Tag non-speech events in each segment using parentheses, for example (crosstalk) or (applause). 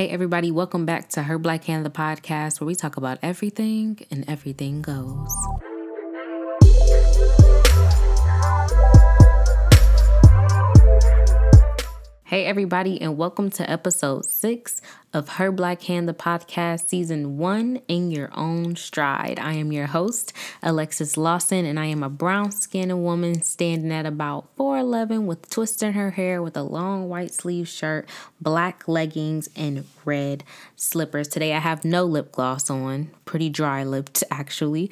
Hey, everybody, welcome back to Her Black Hand, the podcast where we talk about everything and everything goes. Hey, everybody, and welcome to episode six of Her Black Hand, the podcast, season one in your own stride. I am your host, Alexis Lawson, and I am a brown skinned woman standing at about 4'11 with twists in her hair with a long white sleeve shirt, black leggings, and red slippers. Today, I have no lip gloss on, pretty dry lipped actually,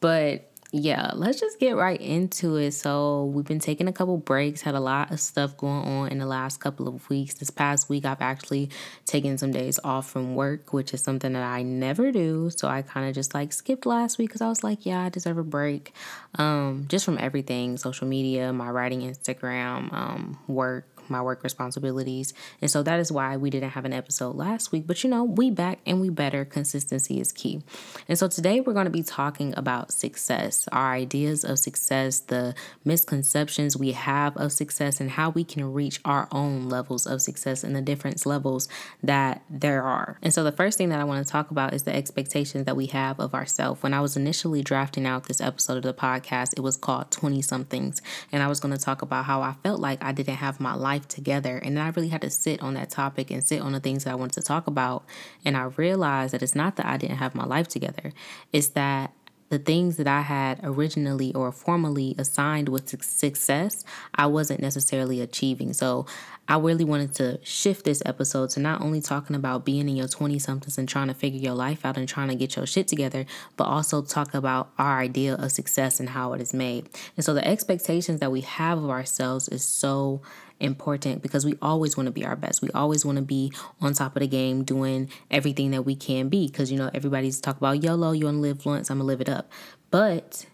but yeah, let's just get right into it. So, we've been taking a couple breaks, had a lot of stuff going on in the last couple of weeks. This past week, I've actually taken some days off from work, which is something that I never do. So, I kind of just like skipped last week because I was like, yeah, I deserve a break um, just from everything social media, my writing, Instagram, um, work, my work responsibilities. And so that is why we didn't have an episode last week. But you know, we back and we better. Consistency is key. And so today we're going to be talking about success, our ideas of success, the misconceptions we have of success, and how we can reach our own levels of success and the different levels that there are. And so the first thing that I want to talk about is the expectations that we have of ourselves. When I was initially drafting out this episode of the podcast, it was called 20 somethings. And I was going to talk about how I felt like I didn't have my life life together. And I really had to sit on that topic and sit on the things that I wanted to talk about. And I realized that it's not that I didn't have my life together, it's that the things that I had originally or formally assigned with success, I wasn't necessarily achieving. So I really wanted to shift this episode to not only talking about being in your 20 somethings and trying to figure your life out and trying to get your shit together, but also talk about our idea of success and how it is made. And so the expectations that we have of ourselves is so important because we always want to be our best. We always want to be on top of the game, doing everything that we can be. Because, you know, everybody's talk about YOLO, you to live once, I'm going to live it up. But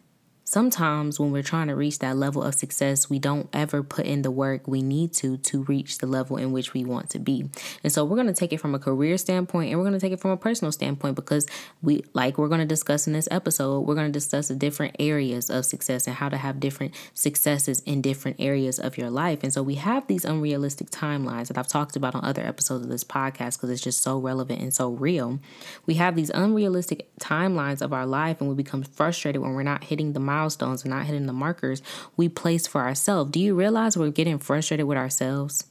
sometimes when we're trying to reach that level of success, we don't ever put in the work we need to to reach the level in which we want to be. And so we're going to take it from a career standpoint and we're going to take it from a personal standpoint because we like we're going to discuss in this episode, we're going to discuss the different areas of success and how to have different successes in different areas of your life. And so we have these unrealistic timelines that I've talked about on other episodes of this podcast because it's just so relevant and so real. We have these unrealistic timelines of our life and we become frustrated when we're not hitting the milestones and not hitting the markers we place for ourselves. Do you realize we're getting frustrated with ourselves?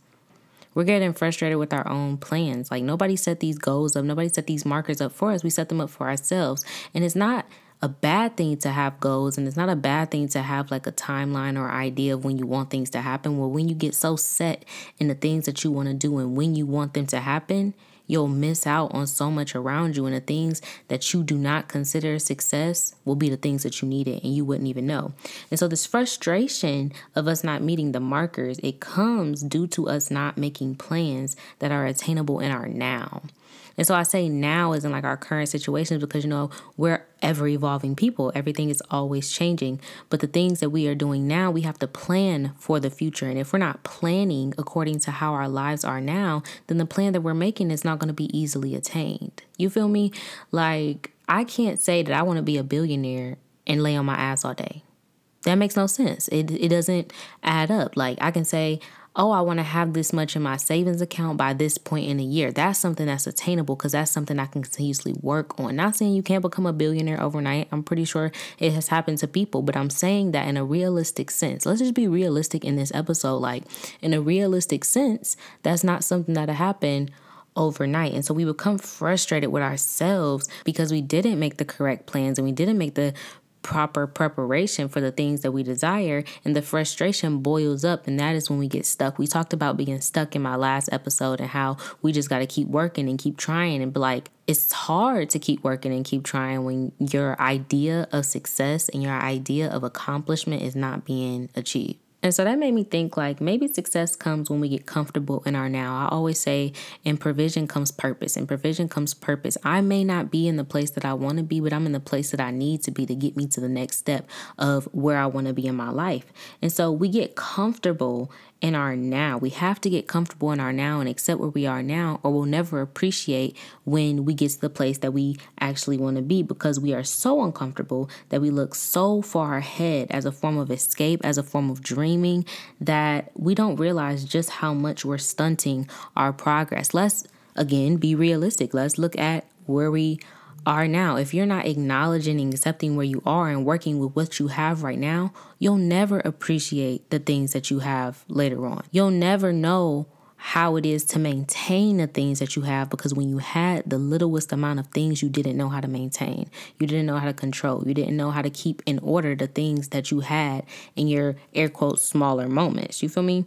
We're getting frustrated with our own plans. Like nobody set these goals up, nobody set these markers up for us. We set them up for ourselves. And it's not a bad thing to have goals and it's not a bad thing to have like a timeline or idea of when you want things to happen. Well, when you get so set in the things that you want to do and when you want them to happen, you'll miss out on so much around you. And the things that you do not consider success will be the things that you needed and you wouldn't even know. And so, this frustration of us not meeting the markers, it comes due to us not making plans that are attainable in our now. And so I say now is in like our current situations because you know we're ever evolving people. Everything is always changing. But the things that we are doing now, we have to plan for the future. And if we're not planning according to how our lives are now, then the plan that we're making is not going to be easily attained. You feel me? Like I can't say that I want to be a billionaire and lay on my ass all day. That makes no sense. It it doesn't add up. Like I can say oh, I want to have this much in my savings account by this point in the year. That's something that's attainable because that's something I can continuously work on. Not saying you can't become a billionaire overnight. I'm pretty sure it has happened to people, but I'm saying that in a realistic sense. Let's just be realistic in this episode. Like, in a realistic sense, that's not something that'll happen overnight. And so we become frustrated with ourselves because we didn't make the correct plans and we didn't make the proper preparation for the things that we desire and the frustration boils up and that is when we get stuck. We talked about being stuck in my last episode and how we just got to keep working and keep trying and be like it's hard to keep working and keep trying when your idea of success and your idea of accomplishment is not being achieved. And so that made me think like maybe success comes when we get comfortable in our now. I always say in provision comes purpose. In provision comes purpose. I may not be in the place that I want to be, but I'm in the place that I need to be to get me to the next step of where I want to be in my life. And so we get comfortable in our now. We have to get comfortable in our now and accept where we are now, or we'll never appreciate when we get to the place that we actually want to be because we are so uncomfortable that we look so far ahead as a form of escape, as a form of dreaming, that we don't realize just how much we're stunting our progress. Let's again, be realistic. Let's look at where we are now. If you're not acknowledging and accepting where you are and working with what you have right now, you'll never appreciate the things that you have later on. You'll never know how it is to maintain the things that you have because when you had the littlest amount of things you didn't know how to maintain you didn't know how to control you didn't know how to keep in order the things that you had in your air quotes smaller moments you feel me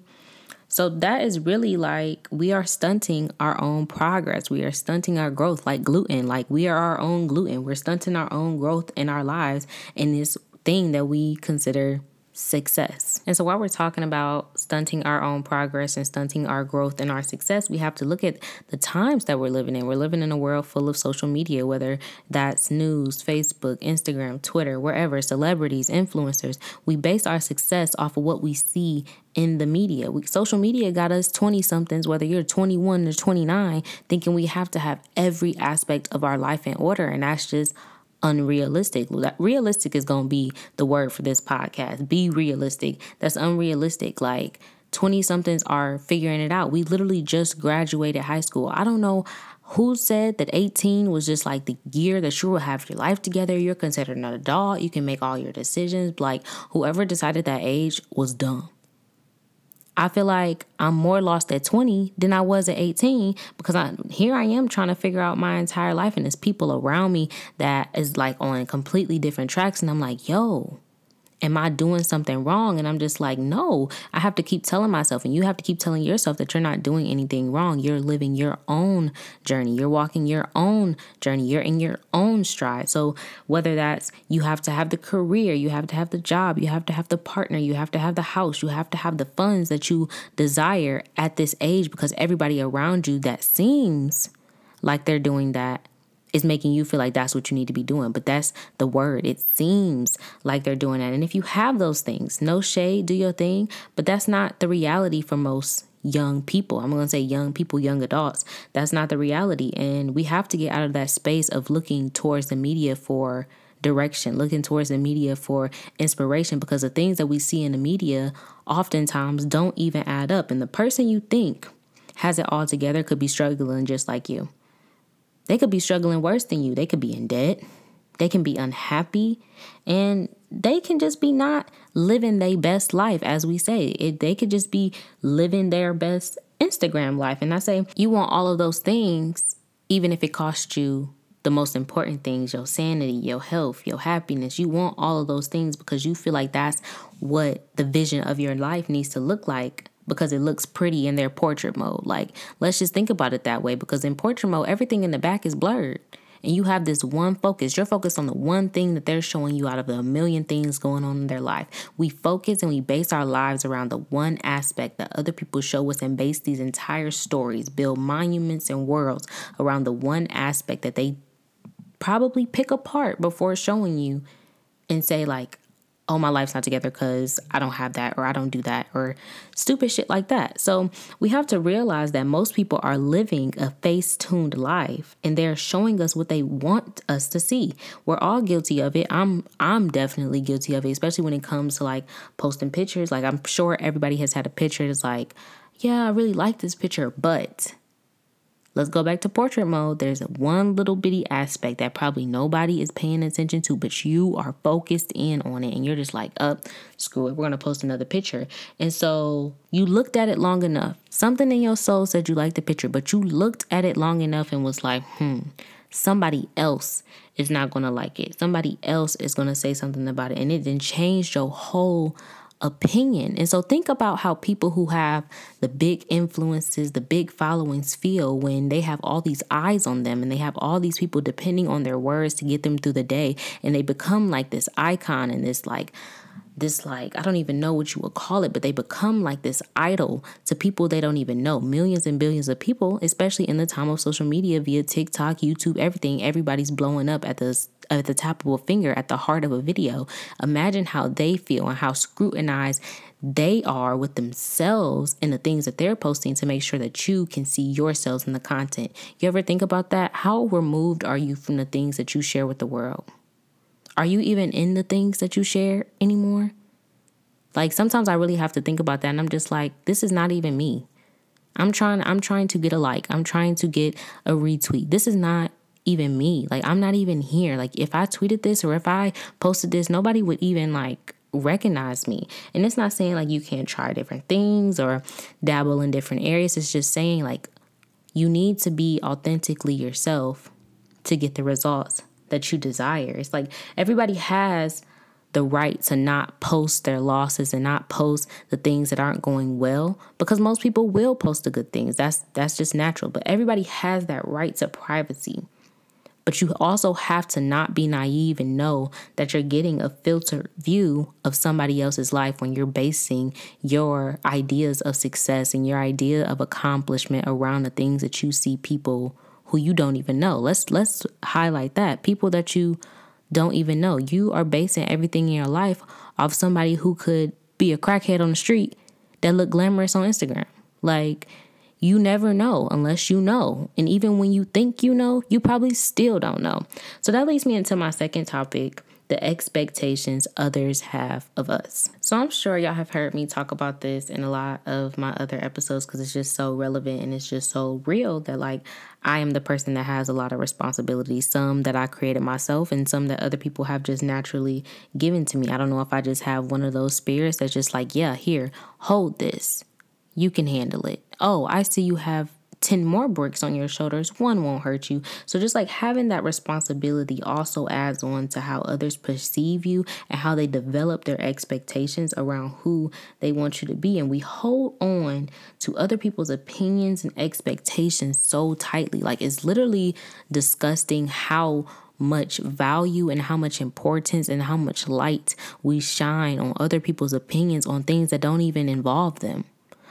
so that is really like we are stunting our own progress. We are stunting our growth like gluten. Like we are our own gluten. We're stunting our own growth in our lives in this thing that we consider success. And so while we're talking about stunting our own progress and stunting our growth and our success, we have to look at the times that we're living in. We're living in a world full of social media, whether that's news, Facebook, Instagram, Twitter, wherever, celebrities, influencers. We base our success off of what we see in the media. We, social media got us 20 somethings, whether you're 21 or 29, thinking we have to have every aspect of our life in order. And that's just unrealistic. Realistic is going to be the word for this podcast. Be realistic. That's unrealistic. Like 20 somethings are figuring it out. We literally just graduated high school. I don't know who said that 18 was just like the year that you will have your life together. You're considered an adult. You can make all your decisions. Like whoever decided that age was dumb. I feel like I'm more lost at 20 than I was at 18 because I here I am trying to figure out my entire life and there's people around me that is like on completely different tracks and I'm like, "Yo, am I doing something wrong? And I'm just like, no, I have to keep telling myself, and you have to keep telling yourself that you're not doing anything wrong. You're living your own journey, you're walking your own journey, you're in your own stride. So, whether that's you have to have the career, you have to have the job, you have to have the partner, you have to have the house, you have to have the funds that you desire at this age because everybody around you that seems like they're doing that is making you feel like that's what you need to be doing. But that's the word. It seems like they're doing that. And if you have those things, no shade, do your thing. But that's not the reality for most young people. I'm going to say young people, young adults. That's not the reality. And we have to get out of that space of looking towards the media for direction, looking towards the media for inspiration because the things that we see in the media oftentimes don't even add up. And the person you think has it all together could be struggling just like you. They could be struggling worse than you. They could be in debt. They can be unhappy. And they can just be not living their best life, as we say. It, they could just be living their best Instagram life. And I say, you want all of those things, even if it costs you the most important things your sanity, your health, your happiness. You want all of those things because you feel like that's what the vision of your life needs to look like because it looks pretty in their portrait mode. Like, let's just think about it that way because in portrait mode, everything in the back is blurred. And you have this one focus. You're focused on the one thing that they're showing you out of the million things going on in their life. We focus and we base our lives around the one aspect that other people show us and base these entire stories, build monuments and worlds around the one aspect that they probably pick apart before showing you and say, like, oh, my life's not together because I don't have that or I don't do that or stupid shit like that. So we have to realize that most people are living a face tuned life and they're showing us what they want us to see. We're all guilty of it. I'm I'm definitely guilty of it, especially when it comes to like posting pictures. Like I'm sure everybody has had a picture that's like, yeah, I really like this picture, but Let's go back to portrait mode. There's one little bitty aspect that probably nobody is paying attention to, but you are focused in on it and you're just like, up, oh, screw it, we're gonna post another picture. And so you looked at it long enough. Something in your soul said you liked the picture, but you looked at it long enough and was like, hmm, somebody else is not gonna like it. Somebody else is gonna say something about it. And it then changed your whole opinion. And so think about how people who have the big influences, the big followings feel when they have all these eyes on them and they have all these people depending on their words to get them through the day and they become like this icon and this like this like I don't even know what you would call it, but they become like this idol to people they don't even know. Millions and billions of people, especially in the time of social media via TikTok, YouTube, everything, everybody's blowing up at the at the top of a finger at the heart of a video. Imagine how they feel and how scrutinized they are with themselves and the things that they're posting to make sure that you can see yourselves in the content. You ever think about that? How removed are you from the things that you share with the world? Are you even in the things that you share anymore? Like sometimes I really have to think about that and I'm just like, this is not even me. I'm trying I'm trying to get a like. I'm trying to get a retweet. This is not even me. Like I'm not even here. Like if I tweeted this or if I posted this, nobody would even like recognize me. And it's not saying like you can't try different things or dabble in different areas. It's just saying like you need to be authentically yourself to get the results that you desire. It's like everybody has the right to not post their losses and not post the things that aren't going well because most people will post the good things. That's that's just natural, but everybody has that right to privacy. But you also have to not be naive and know that you're getting a filtered view of somebody else's life when you're basing your ideas of success and your idea of accomplishment around the things that you see people who you don't even know. Let's let's highlight that. People that you don't even know. You are basing everything in your life off somebody who could be a crackhead on the street that look glamorous on Instagram. Like you never know unless you know. And even when you think you know, you probably still don't know. So that leads me into my second topic the expectations others have of us. So I'm sure y'all have heard me talk about this in a lot of my other episodes because it's just so relevant and it's just so real that, like, I am the person that has a lot of responsibilities, some that I created myself and some that other people have just naturally given to me. I don't know if I just have one of those spirits that's just like, yeah, here, hold this. You can handle it. Oh, I see you have 10 more bricks on your shoulders, one won't hurt you. So, just like having that responsibility also adds on to how others perceive you and how they develop their expectations around who they want you to be. And we hold on to other people's opinions and expectations so tightly. Like, it's literally disgusting how much value and how much importance and how much light we shine on other people's opinions on things that don't even involve them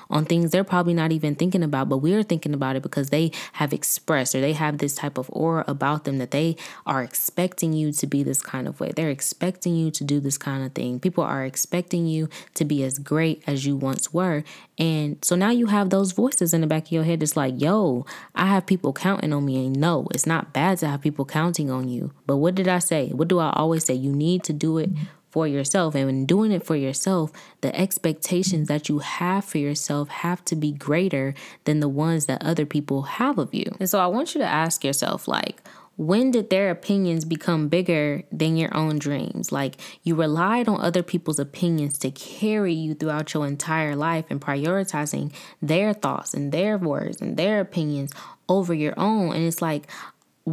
on things they're probably not even thinking about, but we're thinking about it because they have expressed or they have this type of aura about them that they are expecting you to be this kind of way. They're expecting you to do this kind of thing. People are expecting you to be as great as you once were. And so now you have those voices in the back of your head. It's like, yo, I have people counting on me. And no, it's not bad to have people counting on you. But what did I say? What do I always say? You need to do it for yourself. And when doing it for yourself, the expectations that you have for yourself have to be greater than the ones that other people have of you. And so I want you to ask yourself, like, when did their opinions become bigger than your own dreams? Like you relied on other people's opinions to carry you throughout your entire life and prioritizing their thoughts and their words and their opinions over your own. And it's like,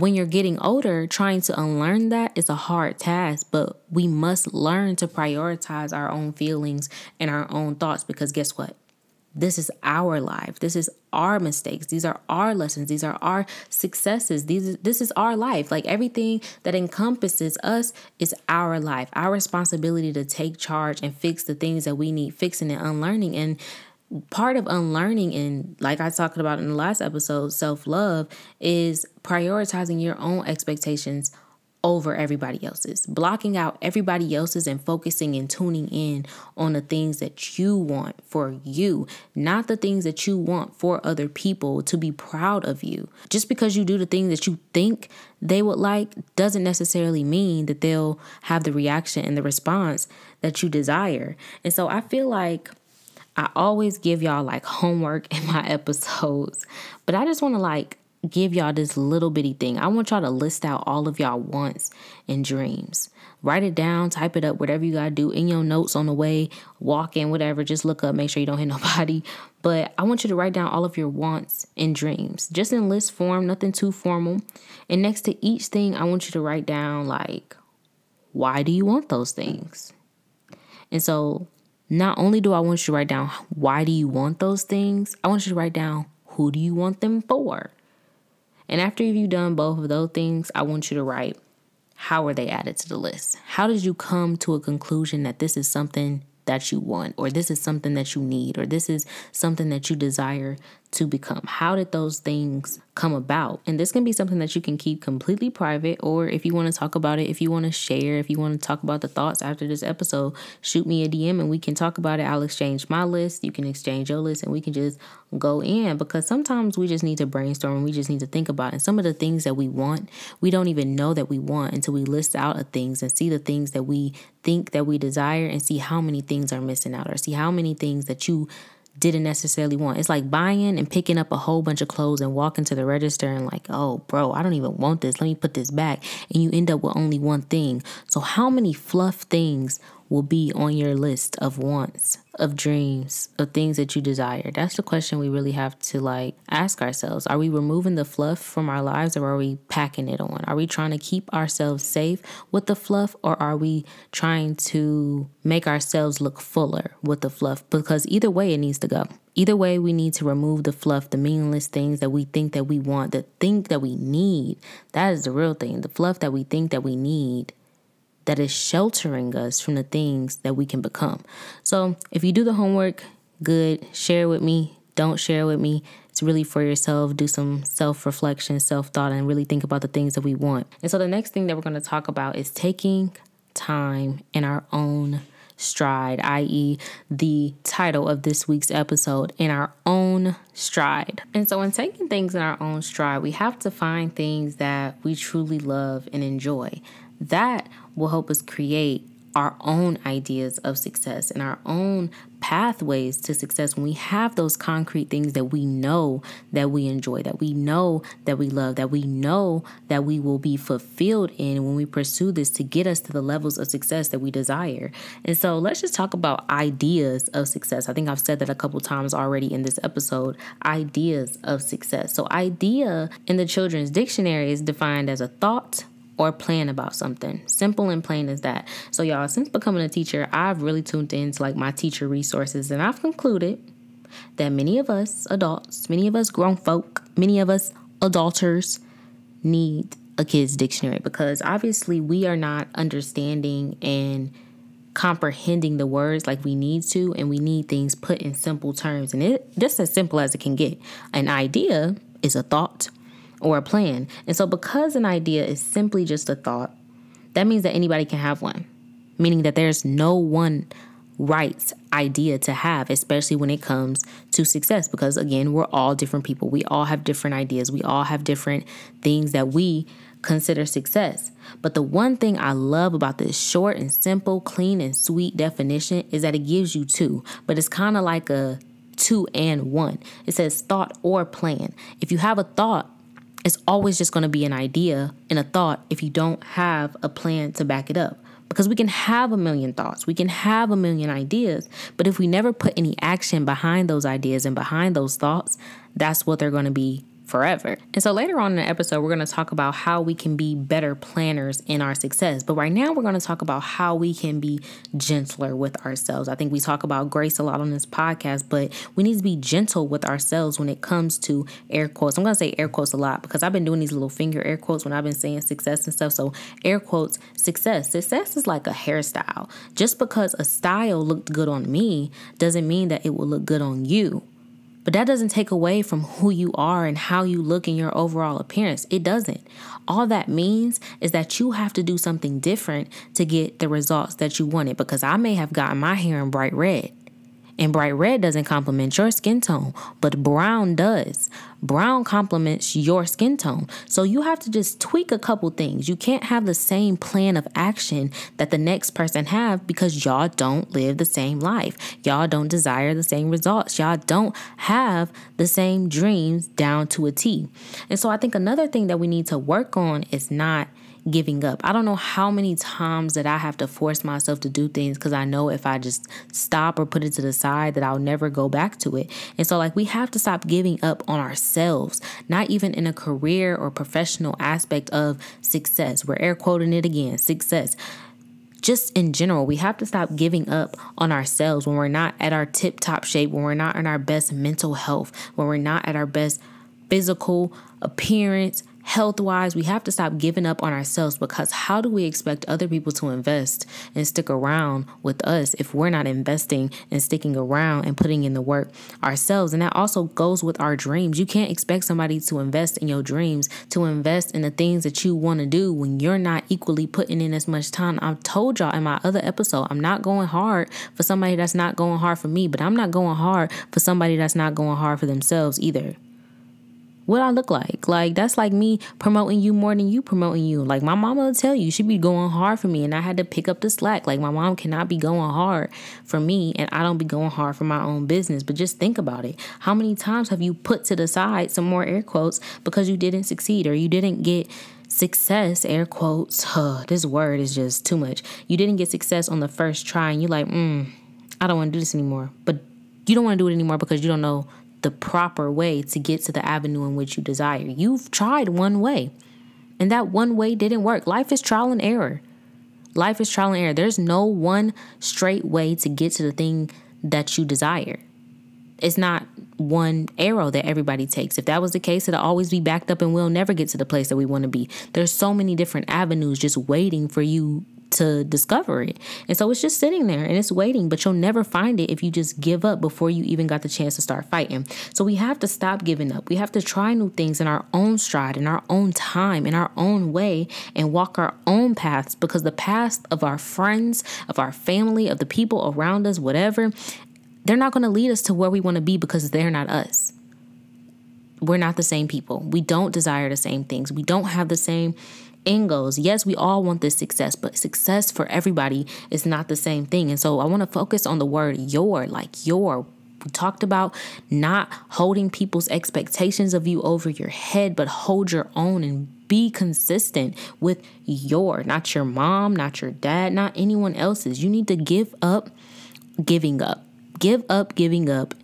when you're getting older, trying to unlearn that is a hard task, but we must learn to prioritize our own feelings and our own thoughts because guess what? This is our life. This is our mistakes. These are our lessons. These are our successes. These this is our life. Like everything that encompasses us is our life. Our responsibility to take charge and fix the things that we need fixing and unlearning. And part of unlearning and like I talked about in the last episode, self-love is prioritizing your own expectations over everybody else's, blocking out everybody else's and focusing and tuning in on the things that you want for you, not the things that you want for other people to be proud of you. Just because you do the things that you think they would like doesn't necessarily mean that they'll have the reaction and the response that you desire. And so I feel like I always give y'all like homework in my (laughs) episodes, but I just want to like give y'all this little bitty thing. I want y'all to list out all of y'all wants and dreams. Write it down, type it up, whatever you gotta do in your notes on the way, walking, whatever. Just look up, make sure you don't hit (laughs) nobody. But I want you to write down all of your wants and dreams, just in list form, nothing too formal. And next to each thing, I want you to write down, like, why do you want those things? And so not only do I want you to write down why do you want those things, I want you to write down who do you want them for. And after you've done both of those things, I want you to write how are they added to the list? How did you come to a conclusion that this is something that you want, or this is something that you need, or this is something that you desire to become? How did those things come about? And this can be something that you can keep completely private, or if you want to talk about it, if you want to share, if you want to talk about the thoughts after this episode, shoot me a DM and we can talk about it. I'll exchange my list, you can exchange your list, and we can just go in because sometimes we just need to brainstorm and we just need to think about it. And some of the things that we want, we don't even know that we want until we list out of things and see the things that we think that we desire and see how many things are missing out or see how many things that you didn't necessarily want. It's like buying and picking up a whole bunch of clothes and walking to the register and like, oh, bro, I don't even want this. Let me put this back. And you end up with only one thing. So, how many fluff things will be on your list of wants, of dreams, of things that you desire? That's the question we really have to like ask ourselves. Are we removing the fluff from our lives or are we packing it on? Are we trying to keep ourselves safe with the fluff or are we trying to make ourselves look fuller with the fluff? Because either way, it needs to go. Either way, we need to remove the fluff, the meaningless things that we think that we want, the think that we need. That is the real thing. The fluff that we think that we need that is sheltering us from the things that we can become. So if you do the homework, good, share with me. Don't share with me. It's really for yourself. Do some self reflection, self thought, and really think about the things that we want. And so the next thing that we're going to talk about is taking time in our own stride, i.e., the title of this week's episode, in our own stride. And so, in taking things in our own stride, we have to find things that we truly love and enjoy. That will help us create our own ideas of success and our own pathways to success when we have those concrete things that we know that we enjoy, that we know that we love, that we know that we will be fulfilled in when we pursue this to get us to the levels of success that we desire. And so let's just talk about ideas of success. I think I've said that a couple times already in this episode ideas of success. So, idea in the children's dictionary is defined as a thought or plan about something. Simple and plain as that. So, y'all, since becoming a teacher, I've really tuned into like my teacher resources and I've concluded that many of us adults, many of us grown folk, many of us adulters need a kid's dictionary because obviously we are not understanding and comprehending the words like we need to and we need things put in simple terms and it just as simple as it can get an idea is a thought or a plan. And so, because an idea is simply just a thought, that means that anybody can have one, meaning that there's no one right idea to have, especially when it comes to success. Because again, we're all different people. We all have different ideas. We all have different things that we consider success. But the one thing I love about this short and simple, clean and sweet definition is that it gives you two, but it's kind of like a two and one. It says thought or plan. If you have a thought, it's always just going to be an idea and a thought if you don't have a plan to back it up. Because we can have a million thoughts, we can have a million ideas, but if we never put any action behind those ideas and behind those thoughts, that's what they're going to be forever. And so later on in the episode, we're going to talk about how we can be better planners in our success. But right now, we're going to talk about how we can be gentler with ourselves. I think we talk about grace a lot on this podcast, but we need to be gentle with ourselves when it comes to air quotes. I'm going to say air quotes a lot because I've been doing these little finger air quotes when I've been saying success and stuff. So, air quotes, success. Success is like a hairstyle. Just because a style looked good on me doesn't mean that it will look good on you. But that doesn't take away from who you are and how you look in your overall appearance. It doesn't. All that means is that you have to do something different to get the results that you wanted because I may have gotten my hair in bright red. And bright red doesn't complement your skin tone, but brown does. Brown complements your skin tone. So you have to just tweak a couple things. You can't have the same plan of action that the next person have because y'all don't live the same life. Y'all don't desire the same results. Y'all don't have the same dreams down to a T. And so I think another thing that we need to work on is not giving up. I don't know how many times that I have to force myself to do things because I know if I just stop or put it to the side that I'll never go back to it. And so like we have to stop giving up on ourselves, not even in a career or professional aspect of success. We're air quoting it again, success just in general, we have to stop giving up on ourselves when we're not at our tip top shape, when we're not in our best mental health, when we're not at our best physical appearance, health wise, we have to stop giving up on ourselves because how do we expect other people to invest and stick around with us if we're not investing and sticking around and putting in the work ourselves? And that also goes with our dreams. You can't expect somebody to invest in your dreams, to invest in the things that you want to do when you're not equally putting in as much time. I've told y'all in my other episode, I'm not going hard for somebody that's not going hard for me, but I'm not going hard for somebody that's not going hard for themselves either. What I look like. Like that's like me promoting you more than you promoting you. Like my mama will tell you she be going hard for me and I had to pick up the slack. Like my mom cannot be going hard for me and I don't be going hard for my own business. But just think about it. How many times have you put to the side some more air quotes because you didn't succeed or you didn't get success air quotes huh, this word is just too much you didn't get success on the first try and you're like mm, i don't want to do this anymore but you don't want to do it anymore because you don't know the proper way to get to the avenue in which you desire. You've tried one way, and that one way didn't work. Life is trial and error. Life is trial and error. There's no one straight way to get to the thing that you desire. It's not one arrow that everybody takes. If that was the case, it'll always be backed up and we'll never get to the place that we want to be. There's so many different avenues just waiting for you to discover it. And so it's just sitting there and it's waiting, but you'll never find it if you just give up before you even got the chance to start fighting. So we have to stop giving up. We have to try new things in our own stride, in our own time, in our own way, and walk our own paths because the paths of our friends, of our family, of the people around us, whatever, they're not going to lead us to where we want to be because they're not us. We're not the same people. We don't desire the same things. We don't have the same end goals. Yes, we all want this success, but success for everybody is not the same thing. And so I want to focus on the word your, like your. We talked about not holding people's expectations of you over your head, but hold your own and be consistent with your, not your mom, not your dad, not anyone else's. You need to give up giving up. Give up giving up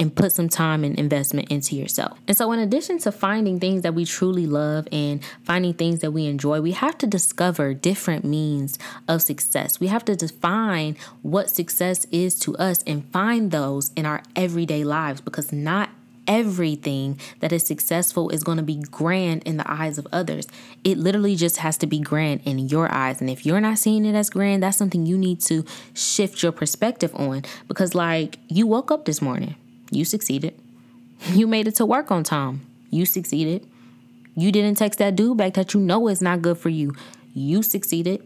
and put some time and investment into yourself. And so, in addition to finding things that we truly love and finding things that we enjoy, we have to discover different means of success. We have to define what success is to us and find those in our everyday lives because not everything that is successful is going to be grand in the eyes of others. It literally just has to be grand in your eyes. And if you're not seeing it as grand, that's something you need to shift your perspective on because, like, you woke up this morning. You succeeded. (laughs) You made it to work on time. You succeeded. You didn't text that dude back that you know is not good for you. You succeeded.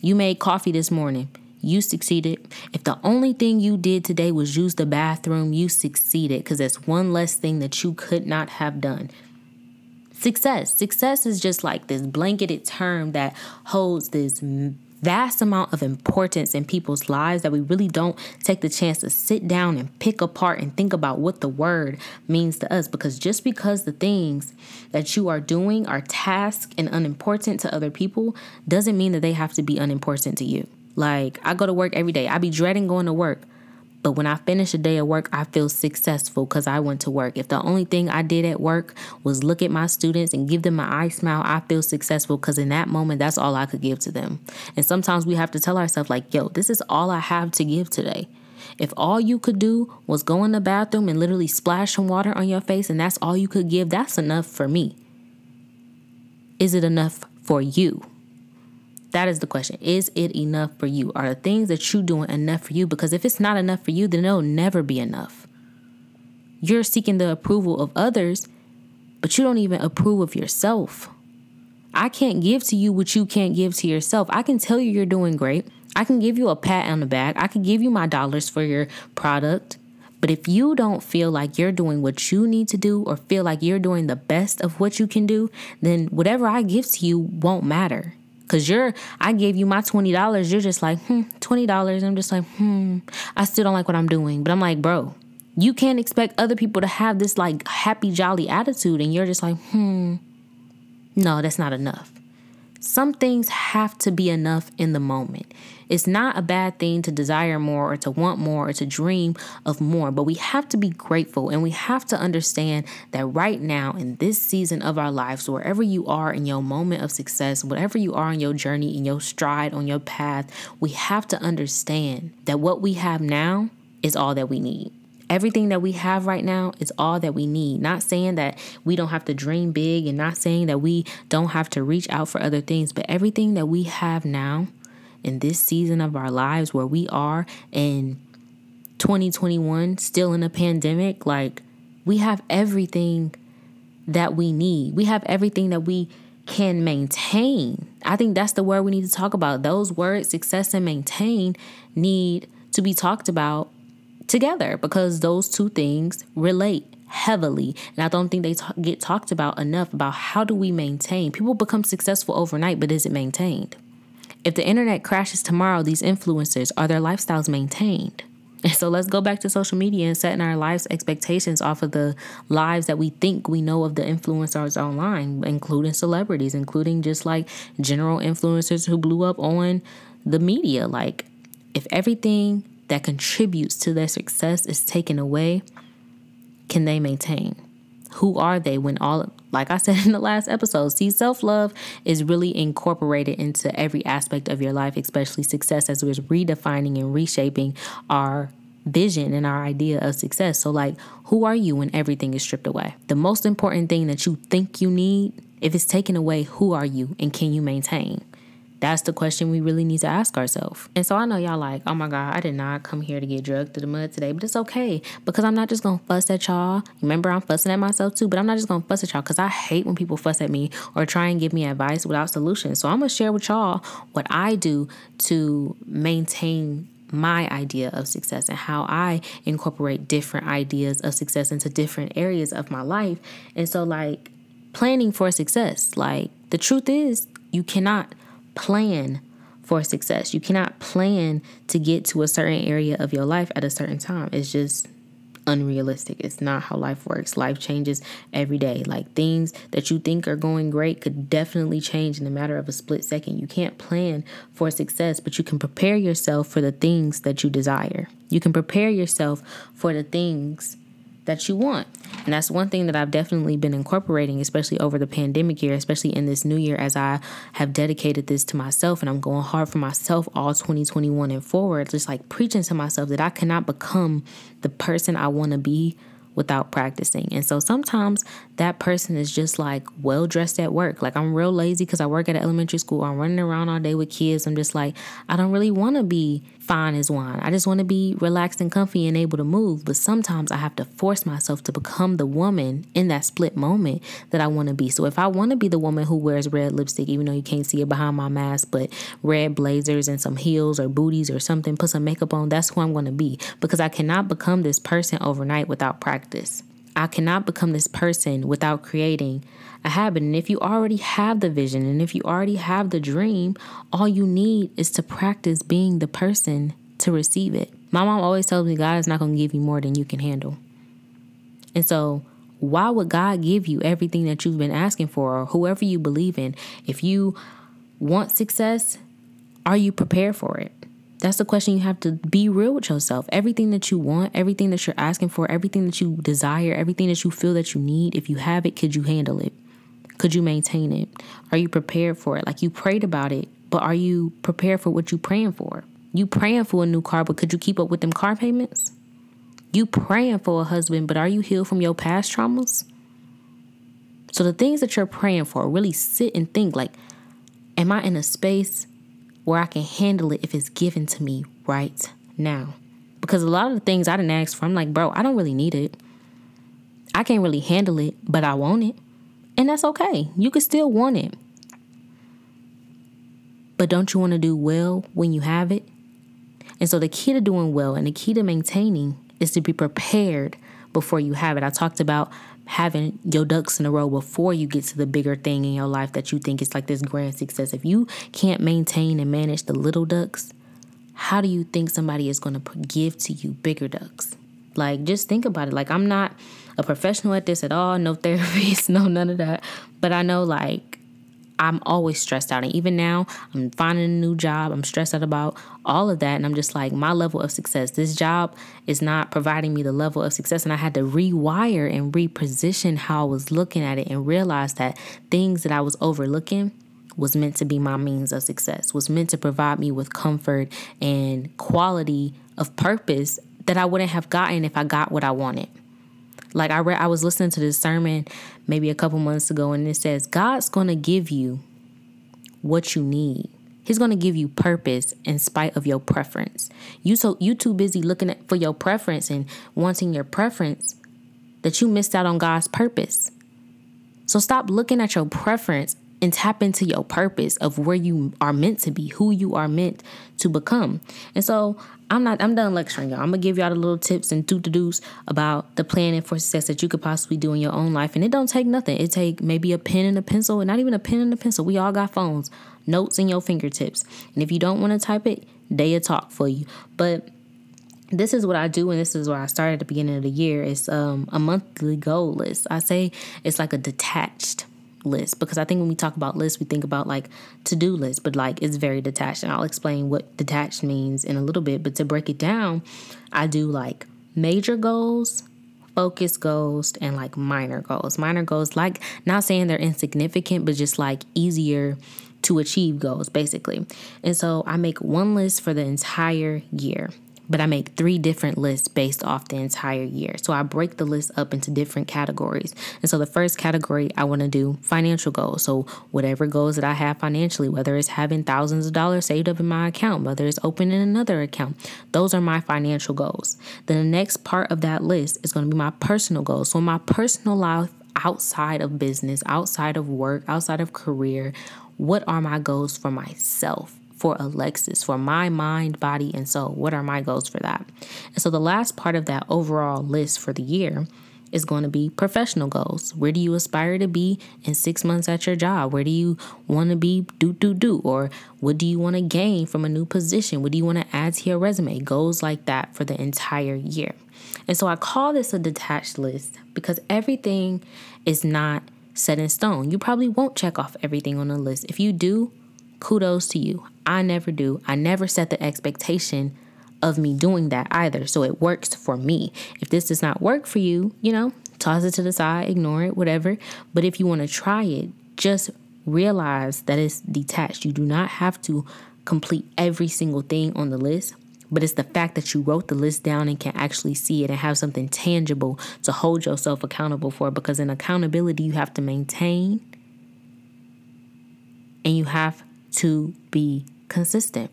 You made coffee this morning. You succeeded. If the only thing you did today was use the bathroom, you succeeded because that's one less thing that you could not have done. Success. Success is just like this blanketed term that holds this vast amount of importance in people's lives that we really don't take the chance to sit down and pick apart and think about what the word means to us. Because just because the things that you are doing are task and unimportant to other people doesn't mean that they have to be unimportant to you. Like, I go to work every day, I be dreading going to work but when I finish a day of work, I feel successful because I went to work. If the only thing I did at work was look at my students and give them my eye smile, I feel successful because in that moment, that's all I could give to them. And sometimes we have to tell ourselves, like, yo, this is all I have to give today. If all you could do was go in the bathroom and literally splash some water on your face and that's all you could give, that's enough for me. Is it enough for you? That is the question. Is it enough for you? Are the things that you're doing enough for you? Because if it's not enough for you, then it'll never be enough. You're seeking the approval of others, but you don't even approve of yourself. I can't give to you what you can't give to yourself. I can tell you you're doing great. I can give you a pat on the back. I can give you my dollars for your product. But if you don't feel like you're doing what you need to do or feel like you're doing the best of what you can do, then whatever I give to you won't matter. Cause you're, I gave you my twenty dollars. You're just like, hmm, twenty dollars. I'm just like, hmm. I still don't like what I'm doing, but I'm like, bro, you can't expect other people to have this like happy, jolly attitude, and you're just like, hmm. No, that's not enough. Some things have to be enough in the moment. It's not a bad thing to desire more or to want more or to dream of more, but we have to be grateful and we have to understand that right now in this season of our lives, wherever you are in your moment of success, whatever you are in your journey, in your stride, on your path, we have to understand that what we have now is all that we need. Everything that we have right now is all that we need. Not saying that we don't have to dream big and not saying that we don't have to reach out for other things, but everything that we have now in this season of our lives where we are in 2021, still in a pandemic, like we have everything that we need. We have everything that we can maintain. I think that's the word we need to talk about. Those words, success and maintain, need to be talked about together because those two things relate. heavily and i don't think they t- get talked about enough about how do we maintain people become successful overnight but is it maintained if the internet crashes tomorrow these influencers are their lifestyles maintained and so let's go back to social media and setting our lives expectations off of the lives that we think we know of the influencers online, including celebrities, including just like general influencers who blew up on the media. Like, if everything that contributes to their success is taken away, can they maintain? Who are they when all, like I (laughs) said in the last episode, see, self love is really incorporated into every aspect of your life, especially success, as we're redefining and reshaping our vision and our idea of success. So, like, who are you when everything is stripped away? The most important thing that you think you need, if it's taken away, who are you and can you maintain? That's the question we really need to ask ourselves. And so I know y'all like, oh my God, I did not come here to get drugged through the mud today, but it's okay because I'm not just gonna fuss at y'all. Remember, I'm fussing at myself too, but I'm not just gonna fuss at y'all because I hate when people fuss at me or try and give me advice without solutions. So I'm gonna share with y'all what I do to maintain my idea of success and how I incorporate different ideas of success into different areas of my life. And so, like, planning for success, like, the truth is, you cannot plan for success. You cannot plan to get to a certain area of your life at a certain time. It's just unrealistic. It's not how life works. Life changes every day. Like things that you think are going great could definitely change in a matter of a split second. You can't plan for success, but you can prepare yourself for the things that you desire. You can prepare yourself for the things that you want. And that's one thing that I've definitely been incorporating, especially over the pandemic year, especially in this new year, as I have dedicated this to myself and I'm going hard for myself all 2021 and forward. Just like preaching to myself that I cannot become the person I want to be without practicing. And so sometimes that person is just like well dressed at work. Like I'm real lazy because I work at an elementary school. I'm running around all day with kids. I'm just like, I don't really want to be fine as wine. I just want to be relaxed and comfy and able to move. But sometimes I have to force myself to become the woman in that split moment that I want to be. So if I want to be the woman who wears red lipstick, even though you can't see it behind my mask, but red blazers and some heels or booties or something, put some makeup on, that's who I'm going to be. Because I cannot become this person overnight without practice. I cannot become this person without creating a habit. And if you already have the vision and if you already have the dream, all you need is to practice being the person to receive it. My mom always tells me God is not going to give you more than you can handle. And so, why would God give you everything that you've been asking for or whoever you believe in? If you want success, are you prepared for it? That's the question you have to be real with yourself. Everything that you want, everything that you're asking for, everything that you desire, everything that you feel that you need, if you have it, could you handle it? Could you maintain it? Are you prepared for it? Like you prayed about it, but are you prepared for what you're praying for? You praying for a new car, but could you keep up with them car payments? You praying for a husband, but are you healed from your past traumas? So the things that you're praying for, really sit and think like, am I in a space where I can handle it if it's given to me right now? Because a lot of the things I didn't ask for, I'm like, bro, I don't really need it. I can't really handle it, but I want it. And that's okay. You can still want it. But don't you want to do well when you have it? And so the key to doing well and the key to maintaining is to be prepared before you have it. I talked about having your ducks in a row before you get to the bigger thing in your life that you think is like this grand success. If you can't maintain and manage the little ducks, how do you think somebody is going to give to you bigger ducks? Like, just think about it. Like, I'm not a professional at this at all, no (laughs) therapist, no none of that. But I know like I'm always stressed out. And even now, I'm finding a new job. I'm stressed out about all of that. And I'm just like, my level of success, this job is not providing me the level of success. And I had to rewire and reposition how I was looking at it and realize that things that I was overlooking was meant to be my means of success, was meant to provide me with comfort and quality of purpose that I wouldn't have gotten if I got what I wanted. Like I read I was listening to this sermon maybe a couple months ago and it says God's going to give you what you need. He's going to give you purpose in spite of your preference. You so you too busy looking at for your preference and wanting your preference that you missed out on God's purpose. So stop looking at your preference and tap into your purpose of where you are meant to be, who you are meant to become. And so I'm not I'm done lecturing y'all. I'm gonna give y'all the little tips and do to do's about the planning for success that you could possibly do in your own life. And it don't take nothing. It take maybe a pen and a pencil, and not even a pen and a pencil. We all got phones, notes in your fingertips. And if you don't want to type it, they a talk for you. But this is what I do, and this is where I started at the beginning of the year. It's um, a monthly goal list. I say it's like a detached list because I think when we talk about lists, we think about like to do lists, but like it's very detached. And I'll explain what detached means in a little bit. But to break it down, I do like major goals, focus goals, and like minor goals. Minor goals, like not saying they're insignificant, but just like easier to achieve goals basically. And so I make one list for the entire year but I make three different lists based off the entire year. So I break the list up into different categories. And so the first category, I want to do financial goals. So whatever goals that I have financially, whether it's having thousands of dollars saved up in my account, whether it's opening another account, those are my financial goals. Then the next part of that list is going to be my personal goals. So my personal life outside of business, outside of work, outside of career, what are my goals for myself? For Alexis, for my mind, body, and soul? What are my goals for that? And so the last part of that overall list for the year is going to be professional goals. Where do you aspire to be in six months at your job? Where do you want to be do do do? Or what do you want to gain from a new position? What do you want to add to your resume? Goals like that for the entire year. And so I call this a detached list because everything is not set in stone. You probably won't check off everything on the list. If you do, kudos to you. I never do. I never set the expectation of me doing that either. So it works for me. If this does not work for you, you know, toss it to the side, ignore it, whatever. But if you want to try it, just realize that it's detached. You do not have to complete every single thing on the list, but it's the fact that you wrote the list down and can actually see it and have something tangible to hold yourself accountable for. Because in accountability, you have to maintain and you have to be consistent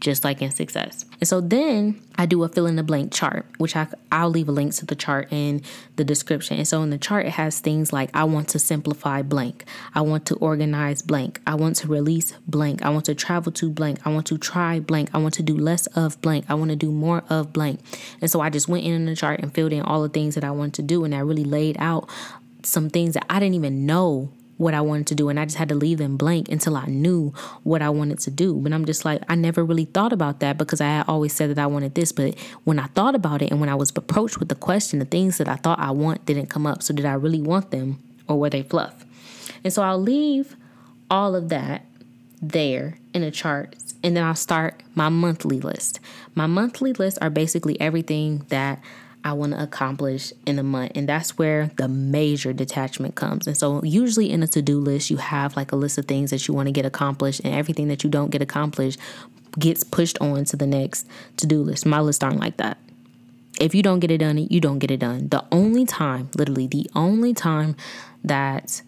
just like in success. And so then I do a fill in the blank chart, which I, I'll leave a link to the chart in the description. And so in the chart, it has things like I want to simplify blank, I want to organize blank, I want to release blank, I want to travel to blank, I want to try blank, I want to do less of blank, I want to do more of blank. And so I just went in the chart and filled in all the things that I wanted to do. And I really laid out some things that I didn't even know what I wanted to do. And I just had to leave them blank until I knew what I wanted to do. But I'm just like, I never really thought about that because I always said that I wanted this. But when I thought about it and when I was approached with the question, the things that I thought I want didn't come up. So did I really want them or were they fluff? And so I'll leave all of that there in the charts and then I'll start my monthly list. My monthly lists are basically everything that I want to accomplish in a month. And that's where the major detachment comes. And so, usually in a to do list, you have like a list of things that you want to get accomplished, and everything that you don't get accomplished gets pushed on to the next to do list. My lists aren't like that. If you don't get it done, you don't get it done. The only time, literally, the only time that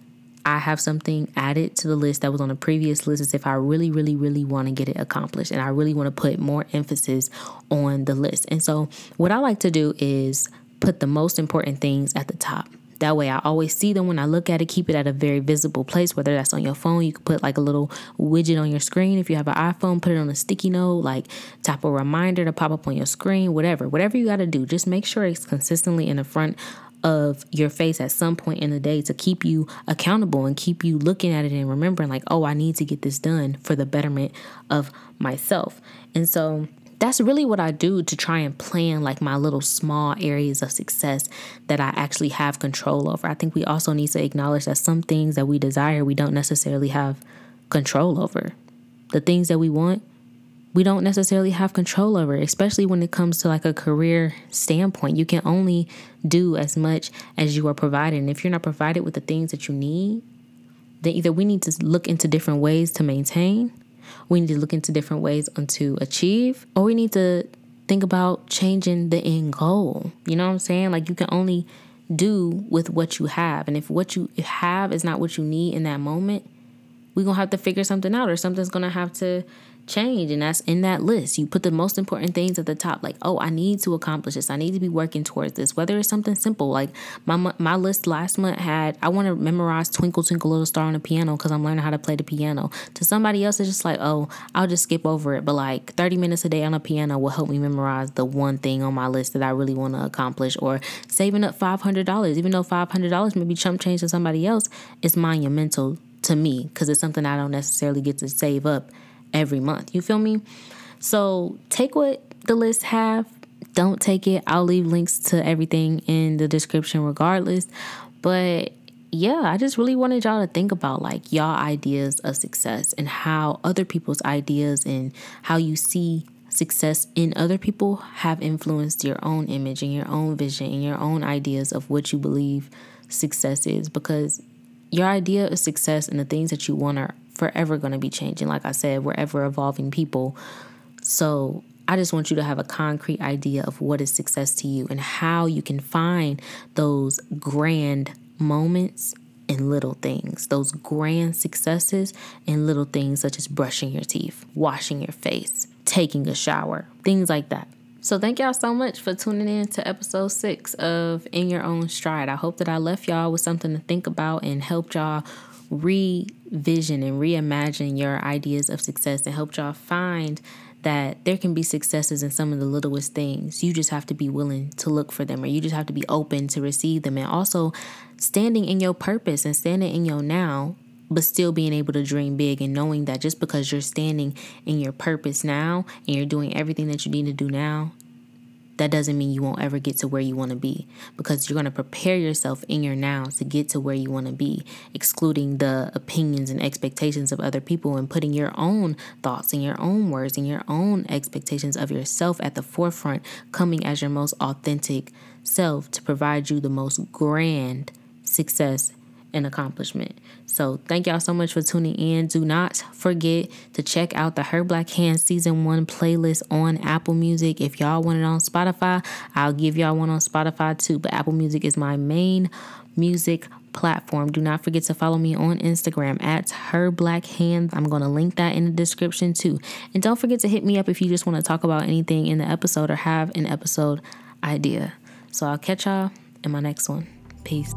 I have something added to the list that was on the previous list is if I really, really, really want to get it accomplished and I really want to put more emphasis on the list. And so, what I like to do is put the most important things at the top. That way, I always see them when I look at it, keep it at a very visible place, whether that's on your phone. You can put like a little widget on your screen. If you have an iPhone, put it on a sticky note, like type a reminder to pop up on your screen, whatever. Whatever you got to do, just make sure it's consistently in the front of your face at some point in the day to keep you accountable and keep you looking at it and remembering, like, oh, I need to get this done for the betterment of myself. And so that's really what I do to try and plan like my little small areas of success that I actually have control over. I think we also need to acknowledge that some things that we desire, we don't necessarily have control over. The things that we want, we don't necessarily have control over, especially when it comes to like a career standpoint. You can only do as much as you are provided. And if you're not provided with the things that you need, then either we need to look into different ways to maintain, we need to look into different ways to achieve, or we need to think about changing the end goal. You know what I'm saying? Like you can only do with what you have. And if what you have is not what you need in that moment, we're going to have to figure something out or something's going to have to change and that's in that list. You put the most important things at the top like oh i need to accomplish this. I need to be working towards this. Whether it's something simple like my my list last month had i want to memorize twinkle twinkle little star on the piano because i'm learning how to play the piano. To somebody else it's just like oh i'll just skip over it. But like 30 minutes a day on a piano will help me memorize the one thing on my list that i really want to accomplish or saving up $500 even though $500 may be chump change to somebody else it's monumental to me because it's something i don't necessarily get to save up every month. You feel me? So take what the list have. Don't take it. I'll leave links to everything in the description regardless. But yeah, I just really wanted y'all to think about like y'all ideas of success and how other people's ideas and how you see success in other people have influenced your own image and your own vision and your own ideas of what you believe success is because your idea of success and the things that you want are forever going to be changing. Like I said, we're ever evolving people. So I just want you to have a concrete idea of what is success to you and how you can find those grand moments in little things, those grand successes in little things such as brushing your teeth, washing your face, taking a shower, things like that. So, thank y'all so much for tuning in to episode six of In Your Own Stride. I hope that I left y'all with something to think about and helped y'all revision and reimagine your ideas of success and help y'all find that there can be successes in some of the littlest things. You just have to be willing to look for them, or you just have to be open to receive them. And also standing in your purpose and standing in your now, but still being able to dream big and knowing that just because you're standing in your purpose now and you're doing everything that you need to do now, that doesn't mean you won't ever get to where you want to be because you're going to prepare yourself in your now to get to where you want to be, excluding the opinions and expectations of other people and putting your own thoughts and your own words and your own expectations of yourself at the forefront, coming as your most authentic self to provide you the most grand success and accomplishment. So thank y'all so much for tuning in. Do not forget to check out the Her Black Hand Season 1 playlist on Apple Music. If y'all want it on Spotify, I'll give y'all one on Spotify too. But Apple Music is my main music platform. Do not forget to follow me on Instagram at Her Black Hands. I'm going to link that in the description too. And don't forget to hit me up if you just want to talk about anything in the episode or have an episode idea. So I'll catch y'all in my next one. Peace.